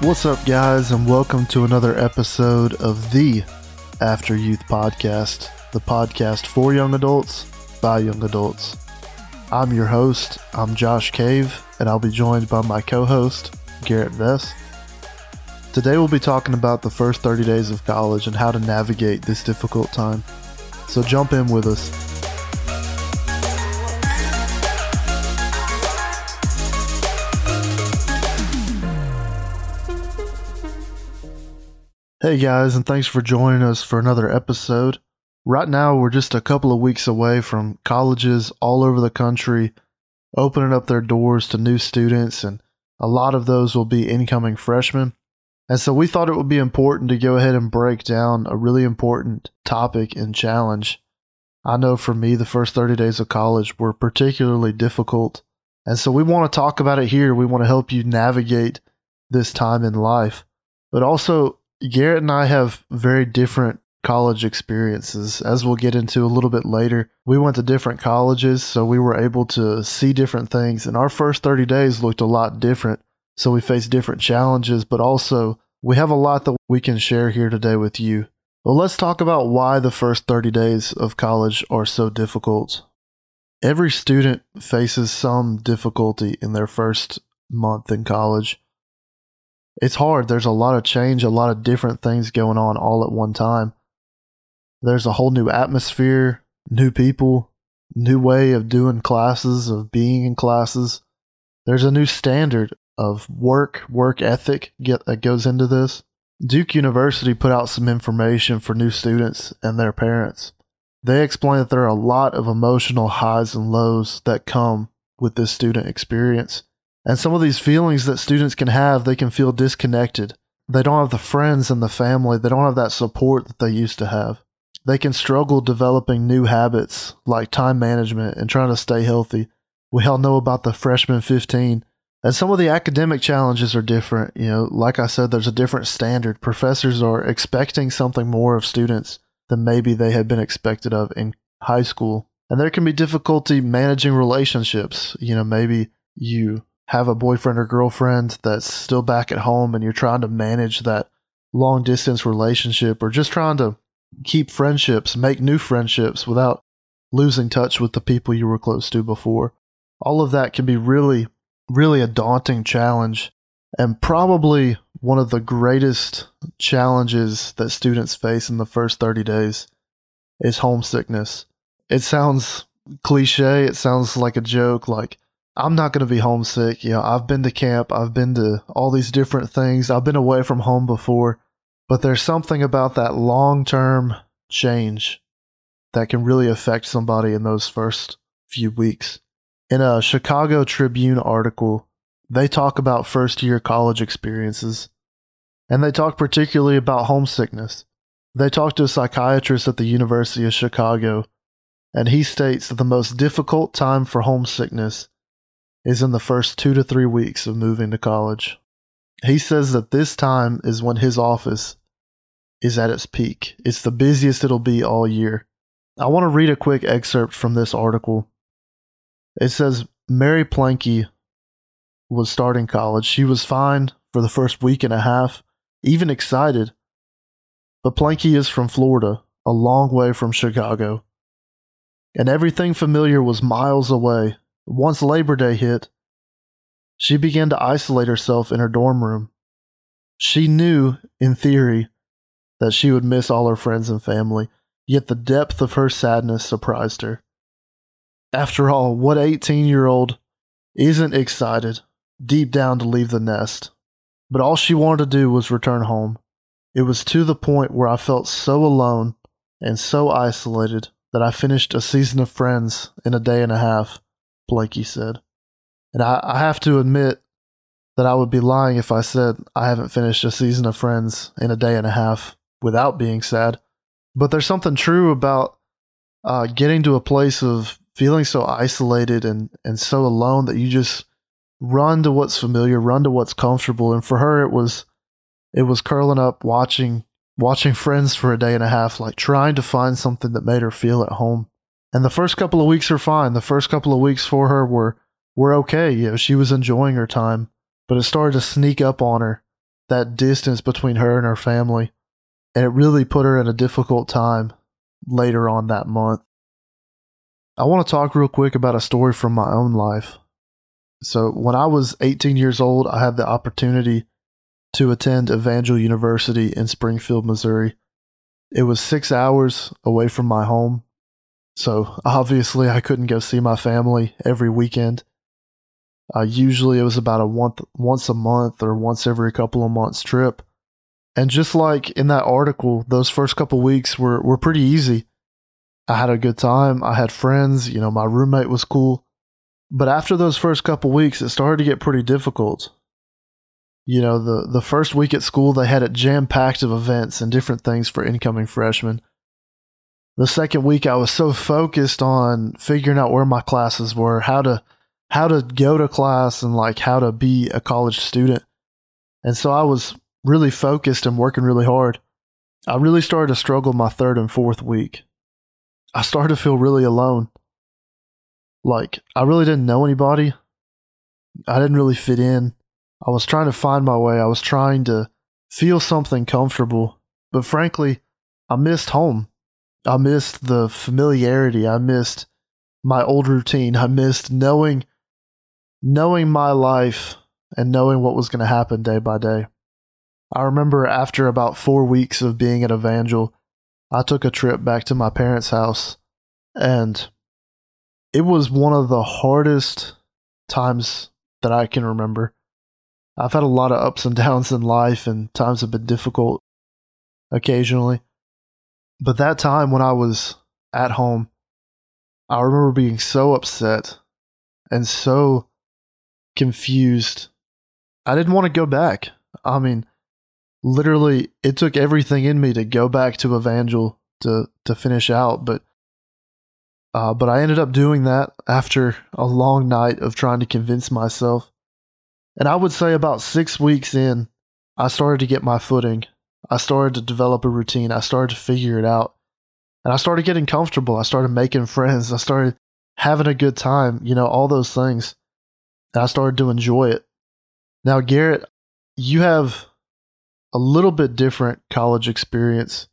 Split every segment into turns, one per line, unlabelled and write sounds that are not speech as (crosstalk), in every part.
What's up, guys, and welcome to another episode of the After Youth Podcast, the podcast for young adults by young adults. I'm your host, I'm Josh Cave, and I'll be joined by my co host, Garrett Vess. Today, we'll be talking about the first 30 days of college and how to navigate this difficult time. So, jump in with us. Hey guys, and thanks for joining us for another episode. Right now, we're just a couple of weeks away from colleges all over the country opening up their doors to new students, and a lot of those will be incoming freshmen. And so we thought it would be important to go ahead and break down a really important topic and challenge. I know for me, the first 30 days of college were particularly difficult. And so we want to talk about it here. We want to help you navigate this time in life. But also, Garrett and I have very different college experiences, as we'll get into a little bit later. We went to different colleges, so we were able to see different things. And our first 30 days looked a lot different. So we faced different challenges, but also we have a lot that we can share here today with you. Well, let's talk about why the first 30 days of college are so difficult. Every student faces some difficulty in their first month in college. It's hard. There's a lot of change, a lot of different things going on all at one time. There's a whole new atmosphere, new people, new way of doing classes, of being in classes. There's a new standard of work, work ethic get, that goes into this. Duke University put out some information for new students and their parents. They explain that there are a lot of emotional highs and lows that come with this student experience. And some of these feelings that students can have, they can feel disconnected. They don't have the friends and the family, they don't have that support that they used to have. They can struggle developing new habits like time management and trying to stay healthy. We all know about the freshman 15 and some of the academic challenges are different. You know, like I said, there's a different standard. Professors are expecting something more of students than maybe they had been expected of in high school. And there can be difficulty managing relationships. You know, maybe you have a boyfriend or girlfriend that's still back at home and you're trying to manage that long distance relationship or just trying to keep friendships, make new friendships without losing touch with the people you were close to before. All of that can be really really a daunting challenge and probably one of the greatest challenges that students face in the first 30 days is homesickness. It sounds cliche, it sounds like a joke like I'm not going to be homesick. You know, I've been to camp, I've been to all these different things. I've been away from home before, but there's something about that long-term change that can really affect somebody in those first few weeks. In a Chicago Tribune article, they talk about first year college experiences, and they talk particularly about homesickness. They talk to a psychiatrist at the University of Chicago, and he states that the most difficult time for homesickness is in the first two to three weeks of moving to college. He says that this time is when his office is at its peak. It's the busiest it'll be all year. I want to read a quick excerpt from this article it says Mary Planky was starting college. She was fine for the first week and a half, even excited. But Planky is from Florida, a long way from Chicago. And everything familiar was miles away. Once Labor Day hit, she began to isolate herself in her dorm room. She knew, in theory, that she would miss all her friends and family, yet the depth of her sadness surprised her. After all, what 18 year old isn't excited deep down to leave the nest? But all she wanted to do was return home. It was to the point where I felt so alone and so isolated that I finished a season of Friends in a day and a half, Blakey said. And I, I have to admit that I would be lying if I said I haven't finished a season of Friends in a day and a half without being sad. But there's something true about uh, getting to a place of feeling so isolated and, and so alone that you just run to what's familiar, run to what's comfortable. And for her, it was it was curling up, watching watching Friends for a day and a half, like trying to find something that made her feel at home. And the first couple of weeks are fine. The first couple of weeks for her were were okay. You know, she was enjoying her time, but it started to sneak up on her that distance between her and her family. And it really put her in a difficult time later on that month. I want to talk real quick about a story from my own life. So, when I was 18 years old, I had the opportunity to attend Evangel University in Springfield, Missouri. It was six hours away from my home. So, obviously, I couldn't go see my family every weekend. Uh, usually, it was about a once, once a month or once every couple of months trip. And just like in that article, those first couple weeks were, were pretty easy. I had a good time. I had friends. You know, my roommate was cool. But after those first couple weeks, it started to get pretty difficult. You know, the, the first week at school, they had it jam packed of events and different things for incoming freshmen. The second week, I was so focused on figuring out where my classes were, how to how to go to class, and like how to be a college student. And so I was really focused and working really hard. I really started to struggle my third and fourth week. I started to feel really alone. Like, I really didn't know anybody. I didn't really fit in. I was trying to find my way. I was trying to feel something comfortable. But frankly, I missed home. I missed the familiarity. I missed my old routine. I missed knowing knowing my life and knowing what was going to happen day by day. I remember after about 4 weeks of being at Evangel, I took a trip back to my parents' house and it was one of the hardest times that I can remember. I've had a lot of ups and (laughs) downs in life and times have been difficult occasionally. But that time when I was at home, I remember being so upset and so confused. I didn't want to go back. I mean, literally it took everything in me to go back to Evangel to to finish out, but uh, but I ended up doing that after a long night of trying to convince myself. And I would say about six weeks in, I started to get my footing. I started to develop a routine. I started to figure it out. And I started getting comfortable. I started making (laughs) friends. I started having a good time, you know, all those things. And I started to enjoy it. Now, Garrett, you have a little bit different college experience.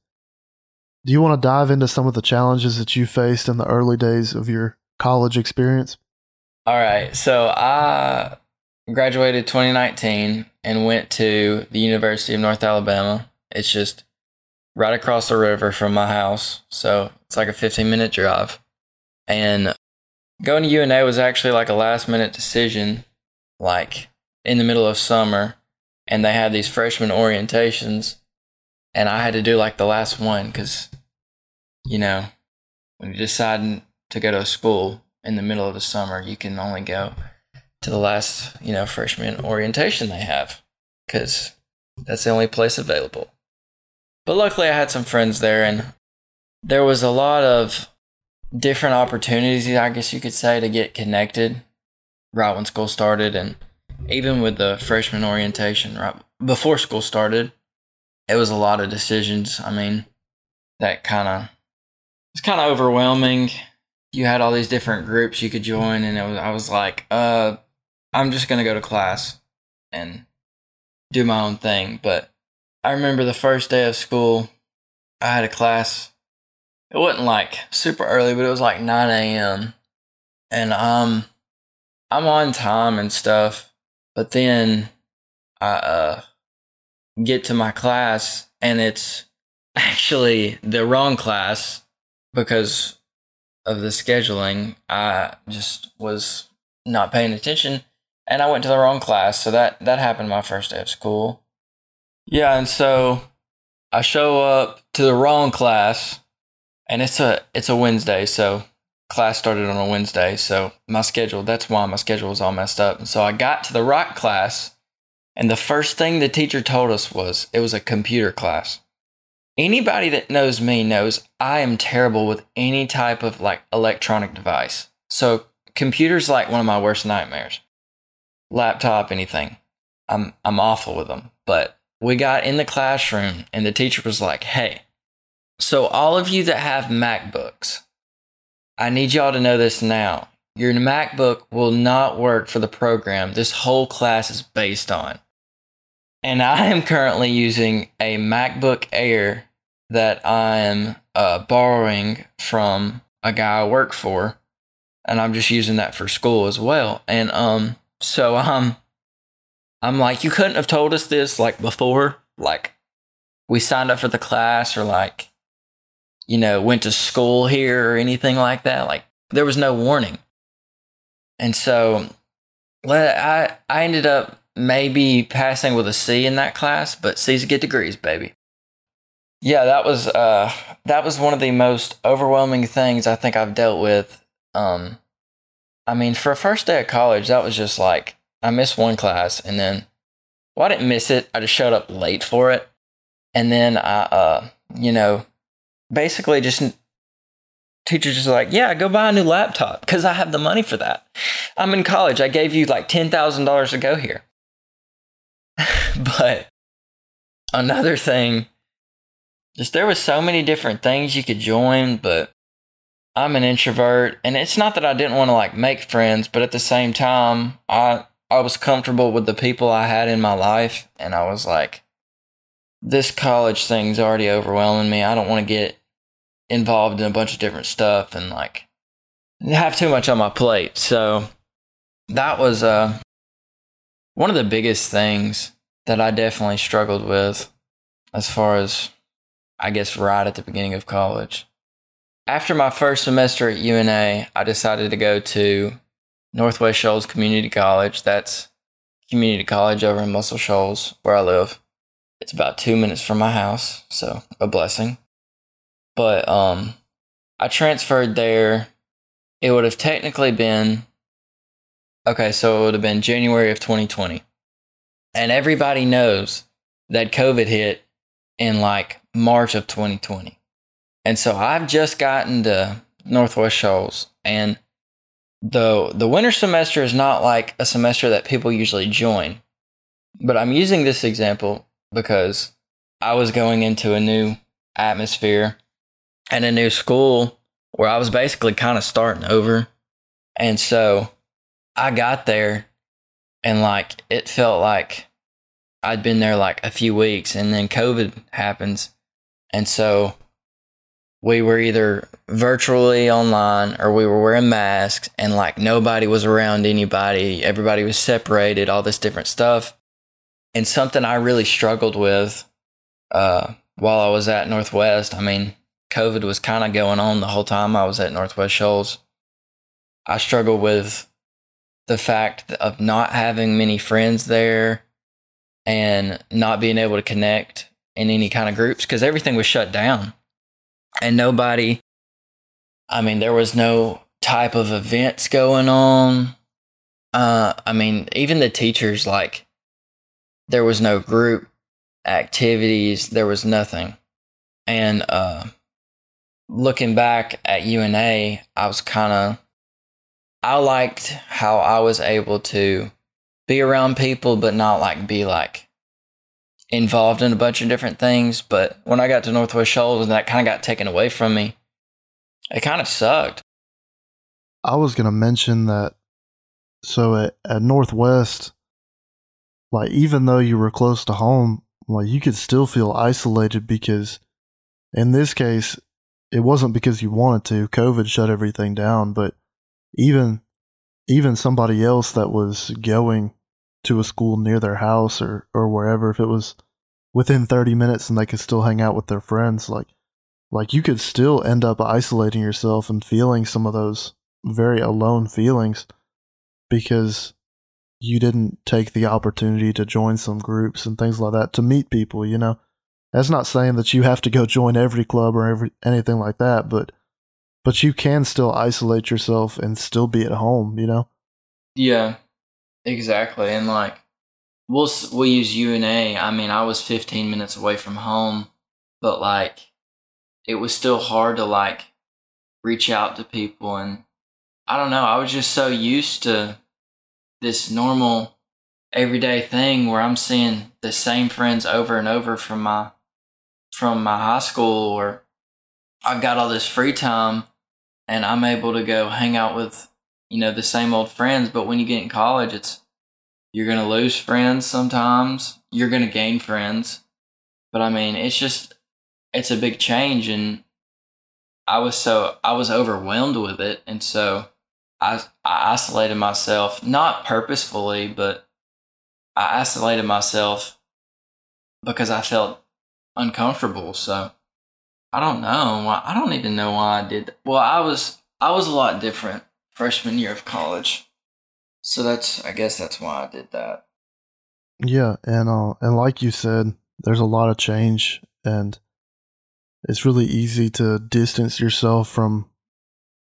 Do you want to dive into some of the challenges that you faced in the early days of your college experience?
All right. So I graduated 2019 and went to the University of North Alabama. It's just right across the river from my house. So it's like a 15 minute drive. And going to UNA was actually like a last minute decision, like in the middle of summer and they had these freshman orientations and I had to do like the last one because, you know, when you decide to go to a school in the middle of the summer, you can only go to the last, you know, freshman orientation they have because that's the only place available. But luckily, I had some friends there, and there was a lot of different opportunities, I guess you could say, to get connected right when school started. And even with the freshman orientation right before school started, it was a lot of decisions. I mean, that kind of it's kind of overwhelming. You had all these different groups you could join, and it was I was like, uh, I'm just gonna go to class and do my own thing. But I remember the first day of school, I had a class. It wasn't like super early, but it was like 9 a.m. And um, I'm on time and stuff. But then I uh, get to my class and it's (laughs) actually the wrong class because of the scheduling. I just was not paying attention and I went to the wrong class. So that, that happened my first day of school. Yeah, and so I show up to the wrong class and it's a it's a Wednesday, so class started on a Wednesday, so my schedule, that's why my schedule was all messed up. And so I got to the rock class, and the first thing the teacher told us was it was a computer class. Anybody that knows me knows I am terrible with any type of like electronic device. So computers like one of my worst nightmares. Laptop, anything. I'm I'm awful with them. But we got in the classroom and the teacher was like, "Hey, so all of you that have MacBooks, I need y'all to know this now. Your MacBook will not work for the program this whole class is based on. and I am currently using a MacBook Air that I am uh, borrowing from a guy I work for, and I'm just using that for school as well. And um, so um, I'm like, you couldn't have told us this like before, like we signed up for the class or like, you know, went to school here or anything like that. Like there was no warning, and so I I ended up maybe passing with a C in that class, but C's get degrees, baby. Yeah, that was uh that was one of the most overwhelming things I think I've dealt with. Um I mean, for a first day of college, that was just like I missed one class and then well, I didn't miss it. I just showed up late for it. And then I uh you know, basically just teachers just like, "Yeah, go buy a new laptop cuz I have the money for that. I'm in college. I gave you like $10,000 to go here." (laughs) but another thing just there was so many different things you could join, but I'm an introvert and it's not that I didn't want to like make friends, but at the same time, I I was comfortable with the people I had in my life and I was like this college thing's already overwhelming me. I don't want to get involved in a bunch of different stuff and like have too much on my plate. So that was uh one of the biggest things that I definitely struggled with as far as I guess right at the beginning of college. After my first semester at UNA, I decided to go to Northwest Shoals Community College. That's community college over in Muscle Shoals, where I live. It's about two minutes from my house, so a blessing. But um, I transferred there. It would have technically been okay, so it would have been January of 2020, and everybody knows that COVID hit in like March of 2020. And so I've just gotten to Northwest Shoals and the the winter semester is not like a semester that people usually join. But I'm using this example because I was going into a new atmosphere and a new school where I was basically kind of starting over. And so I got there and like it felt like I'd been there like a few weeks and then COVID happens. And so we were either virtually online or we were wearing masks and like nobody was around anybody. Everybody was separated, all this different stuff. And something I really struggled with uh, while I was at Northwest, I mean, COVID was kind of going on the whole time I was at Northwest Shoals. I struggled with the fact of not having many friends there and not being able to connect in any kind of groups because everything was shut down and nobody i mean there was no type of events going on. Uh i mean even the teachers like there was no group activities. There was nothing. And uh looking back at una i was kind of i liked how i was able to be around people, but not like be like involved in a bunch of different things. But when I got to Northwest Shoals and that kind of got taken away from me, it kind of sucked.
I was going to mention that. So at, at Northwest, like even though you were close to home, like you could still feel isolated because in this case, it wasn't because you wanted to. COVID shut everything down, but even even somebody else that was going to a school near their house or, or wherever, if it was within 30 minutes and they could still hang out with their friends, like, like you could still end up isolating yourself and feeling some of those very alone feelings because you didn't take the opportunity to join some groups and things like that to meet people, you know. That's not saying that you have to go join every club or every anything like that, but but you can still isolate yourself and still be at home, you know?
Yeah, exactly. And like, we'll, we'll use UNA. I mean, I was 15 minutes away from home, but like, it was still hard to like reach out to people. And I don't know, I was just so used to this normal everyday thing where I'm seeing the same friends over and over from my from my high school or I've got all this free time and I'm able to go hang out with, you know, the same old friends. But when you get in college, it's, you're going to lose friends sometimes. you're going to gain friends. But I mean, it's just, it's a big change. And I was so, I was overwhelmed with it. And so I, I isolated myself, not purposefully, but I isolated myself because I felt uncomfortable. So I don't know. why I don't even know why I did that. Well, I was, I was a lot different freshman year of college. So that's, I guess that's why I did that.
Yeah, and uh, and like you said, there's a lot of change, and it's really easy to distance yourself from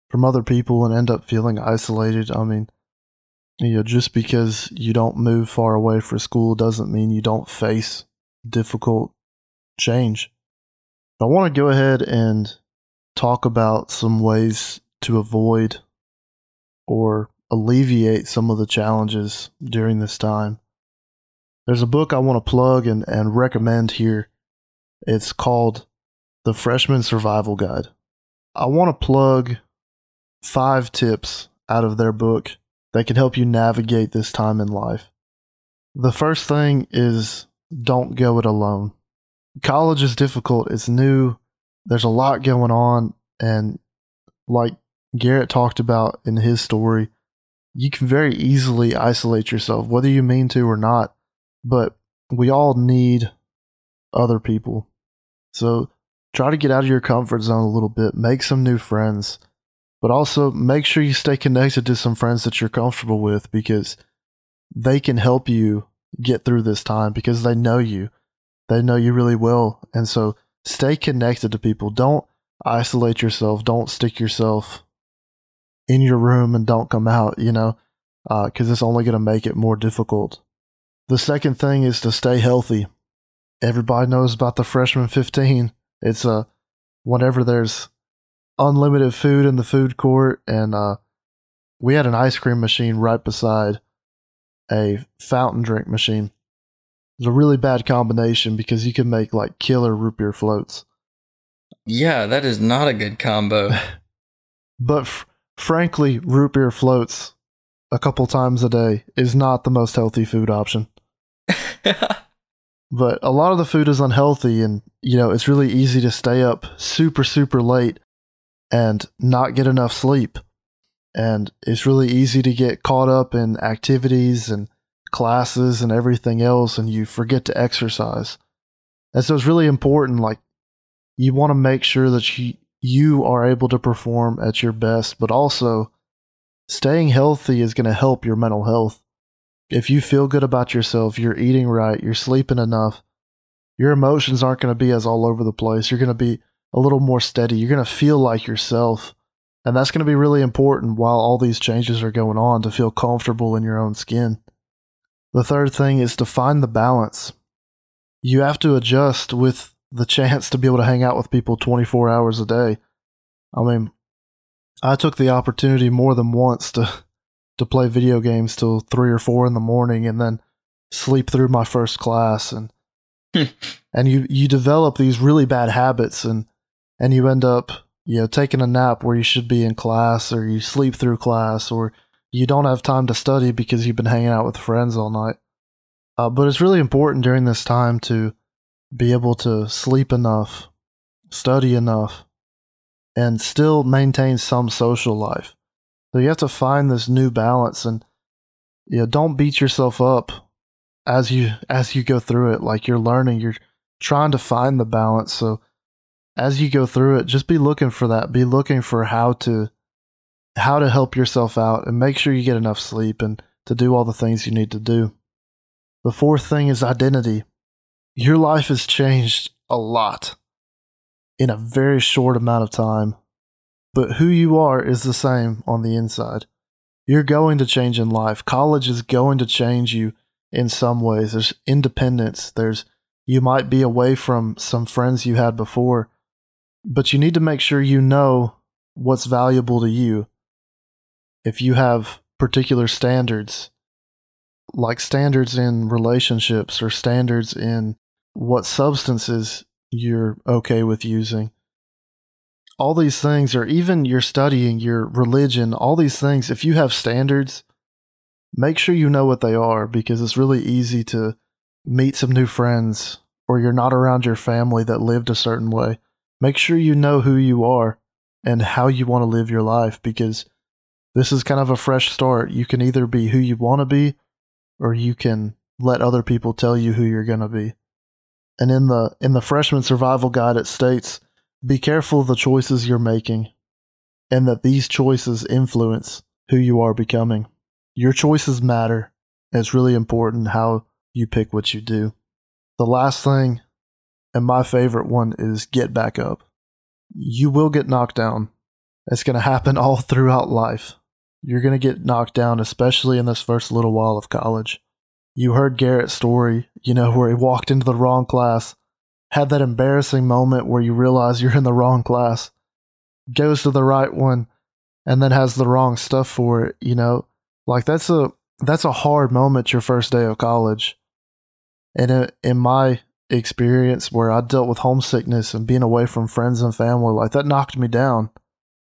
from other people and end up feeling isolated. I mean, you know, just because you don't move far away for school doesn't mean you don't face difficult change. I want to go ahead and talk about some ways to avoid or alleviate some of the challenges during this time. There's a book I want to plug and, and recommend here. It's called The Freshman Survival Guide. I want to plug five tips out of their book that can help you navigate this time in life. The first thing is don't go it alone. College is difficult, it's new, there's a lot going on, and like Garrett talked about in his story, you can very easily isolate yourself, whether you mean to or not. But we all need other people. So try to get out of your comfort zone a little bit, make some new friends, but also make sure you stay connected to some friends that you're comfortable with because they can help you get through this time because they know you. They know you really well. And so stay connected to people. Don't isolate yourself. Don't stick yourself in your room and don't come out, you know, because uh, it's only going to make it more difficult. The second thing is to stay healthy. Everybody knows about the freshman 15. It's uh, whenever there's unlimited food in the food court, and uh, we had an ice cream machine right beside a fountain drink machine. It's a really bad combination because you can make like killer root beer floats.
Yeah, that is not a good combo. (laughs)
but f- frankly, root beer floats a couple times a day is not the most healthy food option. (laughs) but a lot of the food is unhealthy, and you know it's really easy to stay up super super late and not get enough sleep. And it's really easy to get caught up in activities and classes and everything else, and you forget to exercise. And so it's really important, like, you want to make sure that you, you are able to perform at your best, but also staying healthy is going to help your mental health. If you feel good about yourself, you're eating right, you're sleeping enough, your emotions aren't going to be as all over the place. You're going to be a little more steady. You're going to feel like yourself. And that's going to be really important while all these changes are going on to feel comfortable in your own skin. The third thing is to find the balance. You have to adjust with the chance to be able to hang out with people 24 hours a day. I mean, I took the opportunity more than once to to play video games till 3 or 4 in the morning and then sleep through my first class and (laughs) and you you develop these really bad habits and and you end up you know taking a nap where you should be in class or you sleep through class or you don't have time to study because you've been hanging out with friends all night uh, but it's really important during this time to be able to sleep enough study enough and still maintain some social life so you have to find this new balance and you know don't beat yourself up as you as you go through it like you're learning you're trying to find the balance so as you go through it, just be looking for that. Be looking for how to how to help yourself out and make sure you get enough sleep and to do all the things you need to do. The fourth thing is identity. Your life has changed a lot in a very short amount of time, but who you are is the same on the inside. You're going to change in life. College is going to change you in some ways. There's independence. There's you might be away from some friends you had before but you need to make sure you know what's valuable to you. If you have particular standards, like standards in relationships or standards in what substances you're okay with using, all these things, or even your studying, your religion, all these things, if you have standards, make sure you know what they are because it's really easy to meet some new friends or you're not around your family that lived a certain way, make sure you know who you are and how you want to live your life because this is kind of a fresh start. You can either be who you want to be or you can let other people tell you who you're going to be. And in the in the freshman survival guide it states be careful of the choices you're making and that these choices influence who you are becoming. Your choices matter. It's really important how you pick what you do. The last thing, and my favorite one, is get back up. You will get knocked down. It's going to happen (laughs) all throughout life. You're going to get knocked down, especially in this first little while of college. You heard Garrett's story, you know, where he walked into the wrong class, had that embarrassing moment where you realize you're in the wrong class, goes to the right one, and then has the wrong stuff for it, you know. Like that's a that's a hard moment your first day of college. And in my experience where I dealt with homesickness and being away from friends and family, like that knocked me down.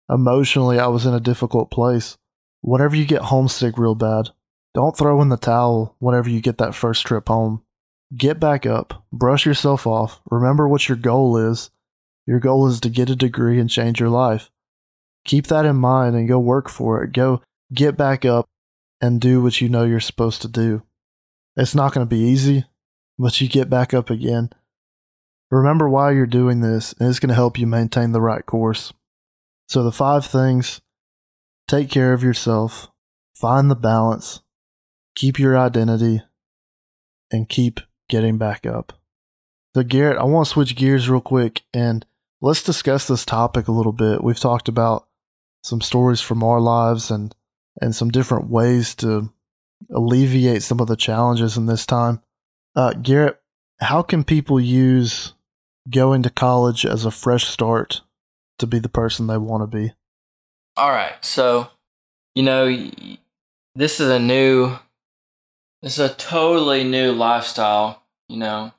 Emotionally, I was in a difficult place. Whenever you get homesick real bad, don't throw in the towel whenever you get that first trip home. Get back up, brush yourself off, remember what your goal is. Your goal is to get a degree and change your life. Keep that in mind and go work for it. Go get back up and do what you know you're supposed to do. It's not going to be easy but you get back up again. Remember why you're doing this, and it's going to help you maintain the right course. So, the five things take care of yourself, find the balance, keep your identity, and keep getting back up. So, Garrett, I want to switch gears real quick and let's discuss this topic a little bit. We've talked about some stories from our lives and and some different ways to alleviate some of the challenges in this time. Uh, Garrett, how can people use going to college as a fresh start to be the person they want to be?
All right. So, you know, this is a new, is a totally new lifestyle. You know,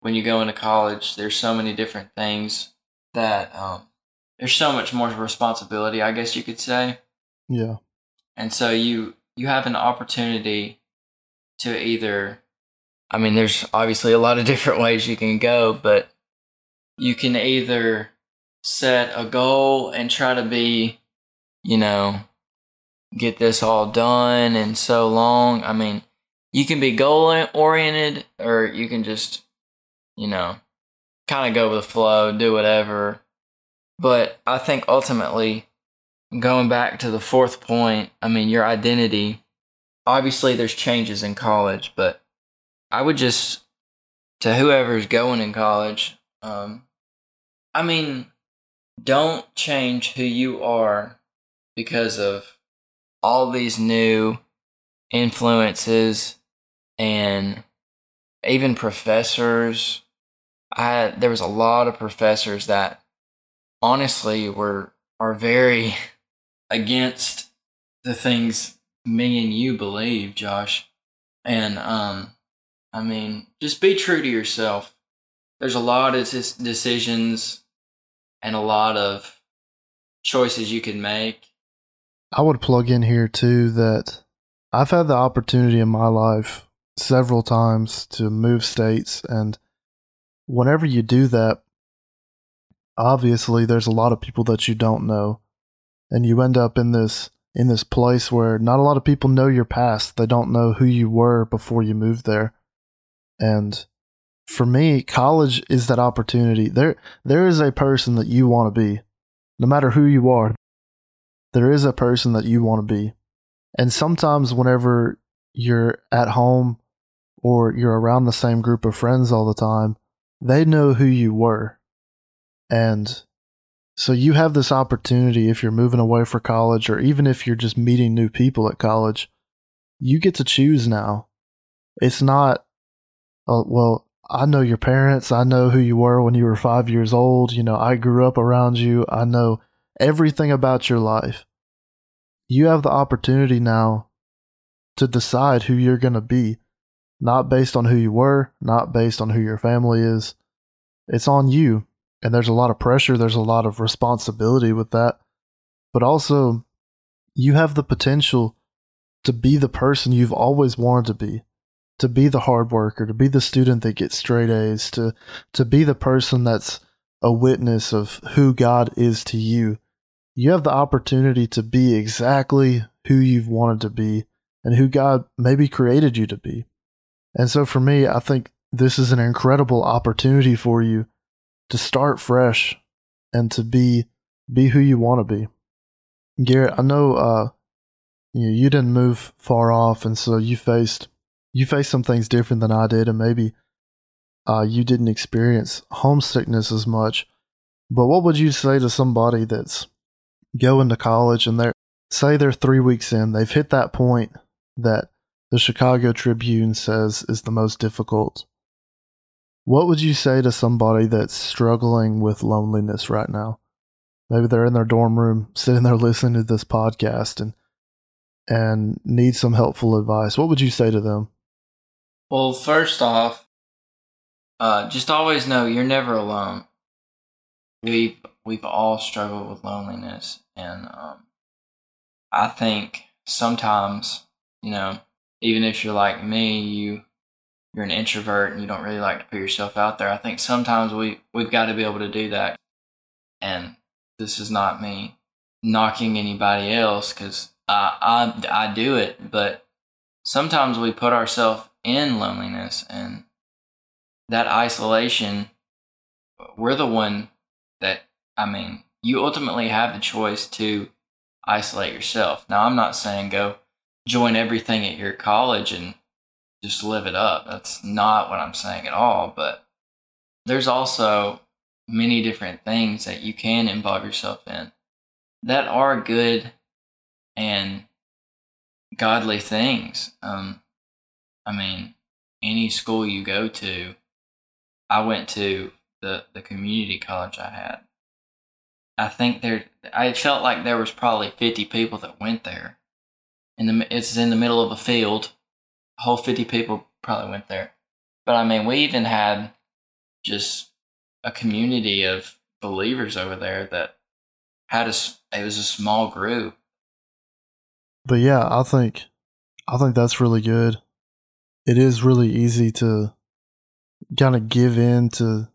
when you go into college, there's so many different things that, um, there's so much more responsibility, I guess you could say.
Yeah.
And so you, you have an opportunity to either I mean, there's obviously a lot of (laughs) different ways you can go, but you can either set a goal and try to be, you know, get this all done in so long. I mean, you can be goal oriented or you can just, you know, kind of go with the flow, do whatever. But I think ultimately, going back to the fourth point, I mean, your identity, obviously, there's changes in college, but I would just to whoever's going in college. Um, I mean, don't change who you are because of all these new influences and even professors. I there was a lot of professors that honestly were are very (laughs) against the things me and you believe, Josh. And um I mean, just be true to yourself. There's a lot of decisions and a lot of choices you can make.
I would plug in here too that I've had the opportunity in my life several times to move states and whenever you do that obviously there's a lot of people that you don't know and you end up in this in this place where not a lot of people know your past they don't know who you were before you moved there and for me, college is that opportunity. There there is a person that you want to be. No matter who you are, there is a person that you want to be. And sometimes whenever you're at home or you're around the same group of friends all the time, they know who you were. And so you have this opportunity if you're moving away for college or even if you're just meeting new people at college, you get to choose now. It's not oh, well, I know your parents. I know who you were when you were five years old. You know, I grew up around you. I know everything about your life. You have the opportunity now to decide who you're going to be, not based on who you were, not based on who your family is. It's on you. And there's a lot of pressure, there's a lot of responsibility with that. But also, you have the potential to be the person you've always wanted to be to be the hard worker, to be the student that gets straight A's, to to be the person that's a witness of who God is to you. You have the opportunity to be exactly who you've wanted to be and who God maybe created you to be. And so for me, I think this is an incredible opportunity for you to start fresh and to be be who you want to be. Garrett, I know uh you, you didn't move far off and so you faced you faced some things different than I did and maybe uh you didn't experience homesickness as much. But what would you say to somebody that's going to college and they're say they're 3 weeks in, they've hit that point that the Chicago Tribune says is the most difficult. What would you say to somebody that's struggling with loneliness right now? Maybe they're in their dorm room, (laughs) sitting there listening to this podcast and and need some helpful advice. What would you say to them?
Well, first off, uh, just always know you're never alone. We've we've all struggled with loneliness, and um, I think sometimes you know, even if you're like me, you you're an introvert and you don't really like to put yourself out there. I think sometimes we we've got to be able to do that. And this is not me knocking anybody else because I, I I do it, but sometimes we put ourselves in loneliness and that isolation. We're the one that I mean. You ultimately have the choice to isolate yourself. Now, I'm not saying go join everything at your college and just live it up. That's not what I'm saying at all. But there's also many different things that you can involve yourself in that are good and godly things. Um, I mean, any school you go to, I went to the, the community college I had. I think there, I felt like there was probably 50 people that went there in the it's in the middle of a field. A whole fifty people probably went there. But I mean, we even had just a community of believers over there that had a it was a small group.
But yeah, I think I think that's really good. It is really easy to kind of give in to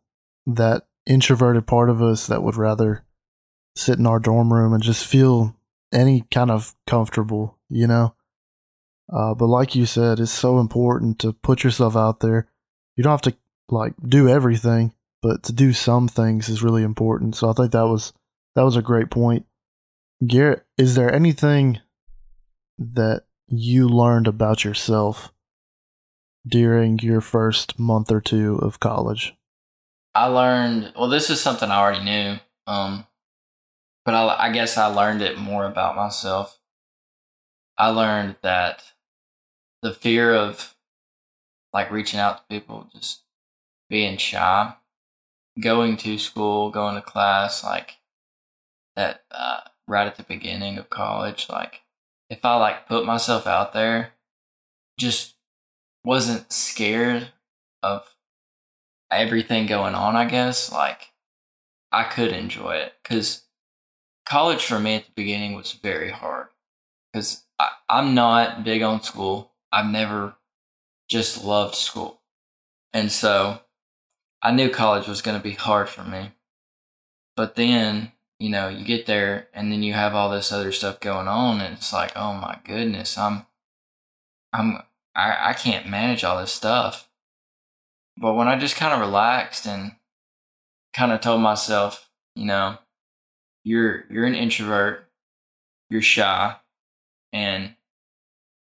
that introverted part of us that would rather sit in our dorm room and just feel any kind of comfortable, you know? Uh, but like you said, it's so important to put yourself out there. You don't have to like do everything, but to do some things is really important. So I think that was that was a great point. Garrett, is there anything that you learned about yourself during your first month or two of college?
I learned well this is something I already knew. Um but I, I guess I learned it more about myself. I learned that the fear of like reaching out to people, just being shy, going to school, going to class, like that uh, right at the beginning of college, like if I like put myself out there, just wasn't scared of everything going on, I guess, like I could enjoy it because college for me at the beginning was very hard because I'm not big on school. I've never just loved school. And so I knew college was going to be hard for me. But then, you know, you get there and then you have all this other stuff going on and it's like, oh my goodness, I'm, I'm, I, I can't manage all this stuff. But when I just kind of relaxed and kind of told myself, you know, you're you're an introvert, you're shy, and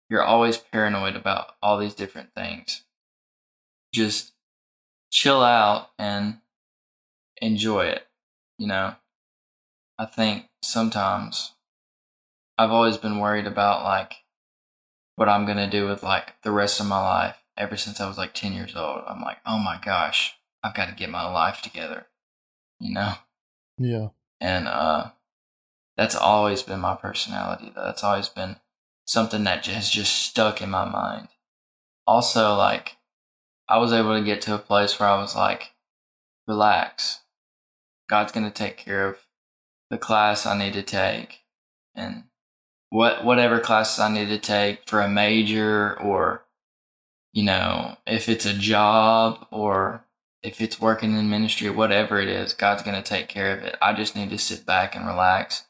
you're always paranoid about all these different things. Just chill out and enjoy it, you know. I think sometimes I've always been worried about like what I'm going to do with like the rest of my life ever since I was like 10 years old. I'm like, "Oh my gosh, I've got to get my life together." You know?
Yeah
and uh, that's always been my personality. That's always been something that has just stuck in my mind. Also, like I was able to get to a place where I was like, relax. God's gonna take care of the class I need to take, and what whatever classes I need to take for a major or you know, if it's a job or if it's working in ministry, whatever it is, God's going to take care of it. I just need to sit back and relax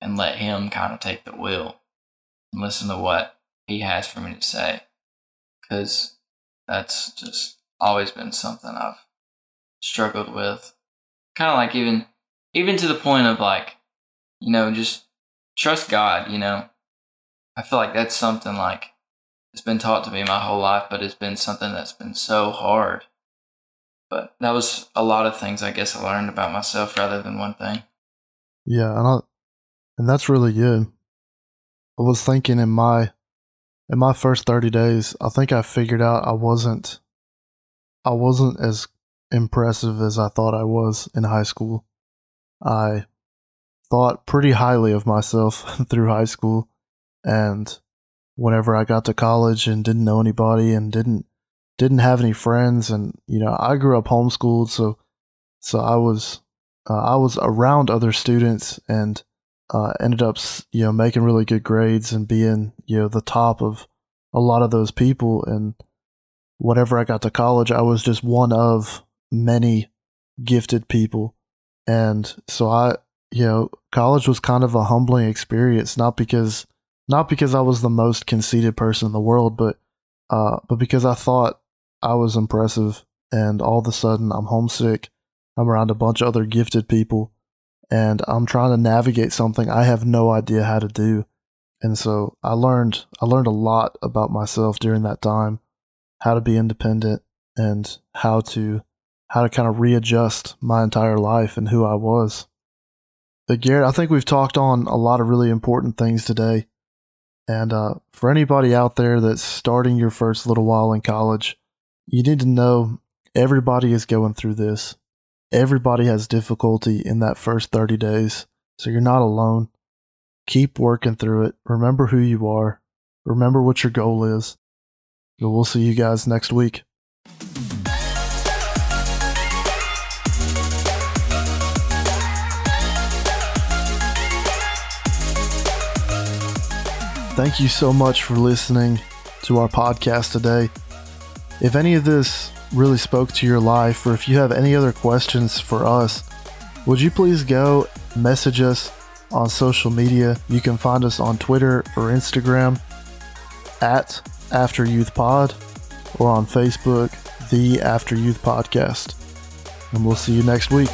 and let Him kind of take the wheel and listen to what He has for me to say. Because that's just always been something I've struggled with. Kind of like even, even to the point of like, you know, just trust God, you know. I feel like that's something like it's been taught to me my whole life, but it's been something that's been so hard. But that was a lot of things I guess I learned about myself rather than one thing.
Yeah, and I, and that's really good. I was thinking in my in my first 30 days, I think I figured out I wasn't I wasn't as impressive as I thought I was in high school. I thought pretty highly of myself (laughs) through high school and whenever I got to college and didn't know anybody and didn't didn't have any friends and you know I grew up homeschooled so so I was uh, I was around other students and uh, ended up you know making really good grades and being you know the top of a lot of those people. And whenever I got to college I was just one of many gifted people. And so I you know college was kind of a humbling experience not because not because I was the most conceited person in the world but uh, but because I thought I was impressive. And all of a sudden I'm homesick. I'm around a bunch of other gifted people and I'm trying to navigate something I have no idea how to do. And so I learned I learned a lot about myself during that time, how to be independent and how to how to kind of readjust my entire life and who I was. But Garrett, I think we've talked on a lot of really important things today. And uh, for anybody out there that's starting your first little while in college, you need to know everybody is going through this. Everybody has difficulty in that first 30 days, so you're not alone. Keep working through it. Remember who you are. Remember what your goal is. And we'll see you guys next week. Thank you so much for listening to our podcast today. If any of this really spoke to your life, or if you have any other questions for us, would you please go message us on social media? You can find us on Twitter or Instagram at After Youth Pod or on Facebook, The After Youth Podcast. And we'll see you next week.